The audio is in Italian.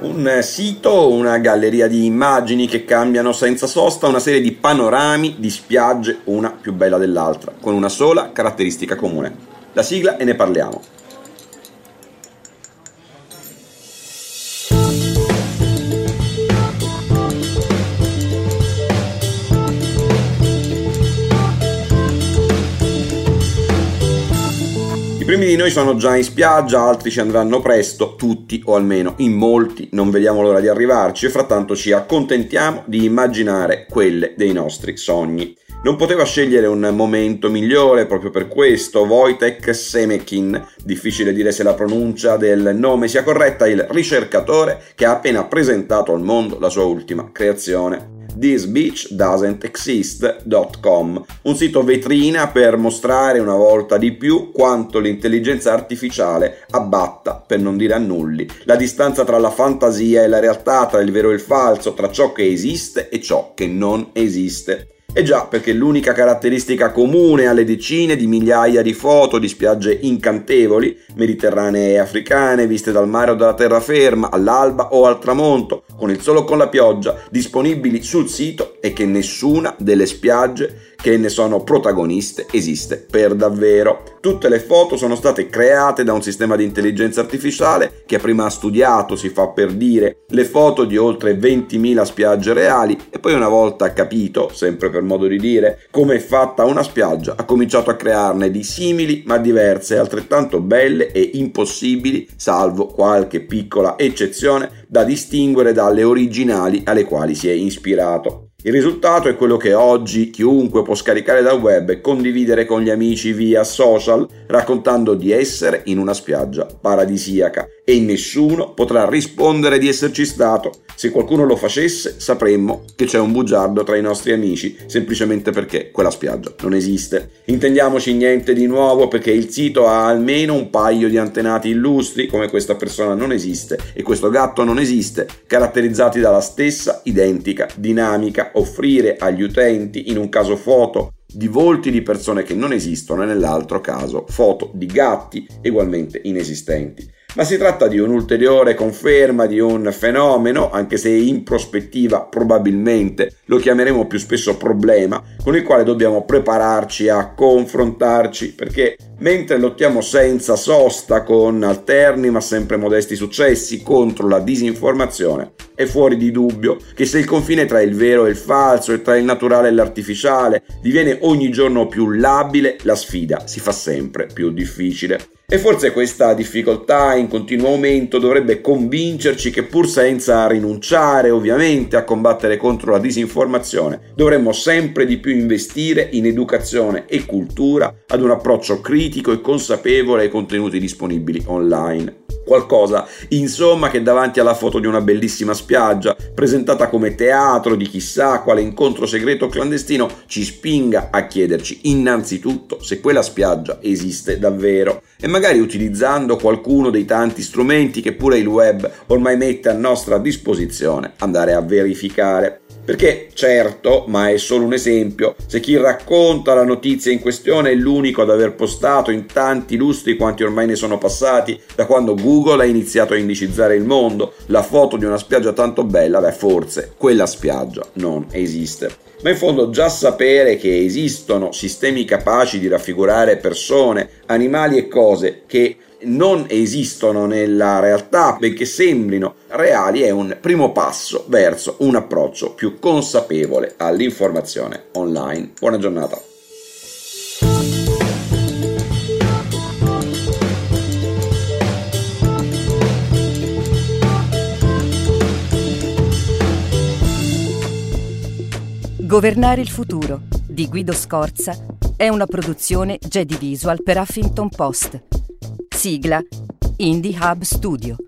Un sito, una galleria di immagini che cambiano senza sosta, una serie di panorami di spiagge, una più bella dell'altra, con una sola caratteristica comune. La sigla e ne parliamo. Primi di noi sono già in spiaggia, altri ci andranno presto, tutti o almeno in molti non vediamo l'ora di arrivarci e frattanto ci accontentiamo di immaginare quelle dei nostri sogni. Non poteva scegliere un momento migliore proprio per questo. Wojtek Semekin, difficile dire se la pronuncia del nome sia corretta, il ricercatore che ha appena presentato al mondo la sua ultima creazione thisbeachdoesn'texist.com, un sito vetrina per mostrare una volta di più quanto l'intelligenza artificiale abbatta, per non dire annulli, la distanza tra la fantasia e la realtà, tra il vero e il falso, tra ciò che esiste e ciò che non esiste. E già, perché l'unica caratteristica comune alle decine di migliaia di foto di spiagge incantevoli, mediterranee e africane, viste dal mare o dalla terraferma, all'alba o al tramonto, con il sole o con la pioggia, disponibili sul sito, è che nessuna delle spiagge che ne sono protagoniste esiste per davvero. Tutte le foto sono state create da un sistema di intelligenza artificiale che prima ha studiato, si fa per dire, le foto di oltre 20.000 spiagge reali e poi una volta capito, sempre per modo di dire, come è fatta una spiaggia, ha cominciato a crearne di simili ma diverse, altrettanto belle e impossibili, salvo qualche piccola eccezione da distinguere dalle originali alle quali si è ispirato. Il risultato è quello che oggi chiunque può scaricare dal web e condividere con gli amici via social raccontando di essere in una spiaggia paradisiaca e nessuno potrà rispondere di esserci stato. Se qualcuno lo facesse sapremmo che c'è un bugiardo tra i nostri amici semplicemente perché quella spiaggia non esiste. Intendiamoci niente di nuovo perché il sito ha almeno un paio di antenati illustri come questa persona non esiste e questo gatto non esiste caratterizzati dalla stessa identica dinamica offrire agli utenti, in un caso foto, di volti di persone che non esistono e nell'altro caso foto di gatti ugualmente inesistenti ma si tratta di un'ulteriore conferma di un fenomeno, anche se in prospettiva probabilmente lo chiameremo più spesso problema, con il quale dobbiamo prepararci a confrontarci, perché mentre lottiamo senza sosta con alterni ma sempre modesti successi contro la disinformazione, è fuori di dubbio che se il confine tra il vero e il falso e tra il naturale e l'artificiale diviene ogni giorno più labile, la sfida si fa sempre più difficile. E forse questa difficoltà in continuo aumento dovrebbe convincerci che pur senza rinunciare ovviamente a combattere contro la disinformazione, dovremmo sempre di più investire in educazione e cultura ad un approccio critico e consapevole ai contenuti disponibili online. Qualcosa, insomma, che davanti alla foto di una bellissima spiaggia, presentata come teatro di chissà quale incontro segreto clandestino, ci spinga a chiederci innanzitutto se quella spiaggia esiste davvero e magari utilizzando qualcuno dei tanti strumenti che pure il web ormai mette a nostra disposizione, andare a verificare. Perché certo, ma è solo un esempio, se chi racconta la notizia in questione è l'unico ad aver postato in tanti lustri quanti ormai ne sono passati da quando Google ha iniziato a indicizzare il mondo, la foto di una spiaggia tanto bella, beh forse quella spiaggia non esiste. Ma in fondo già sapere che esistono sistemi capaci di raffigurare persone, animali e cose che non esistono nella realtà, benché sembrino reali, è un primo passo verso un approccio più consapevole all'informazione online. Buona giornata. Governare il futuro di Guido Scorza è una produzione Jedi Visual per Huffington Post Sigla Indie Hub Studio.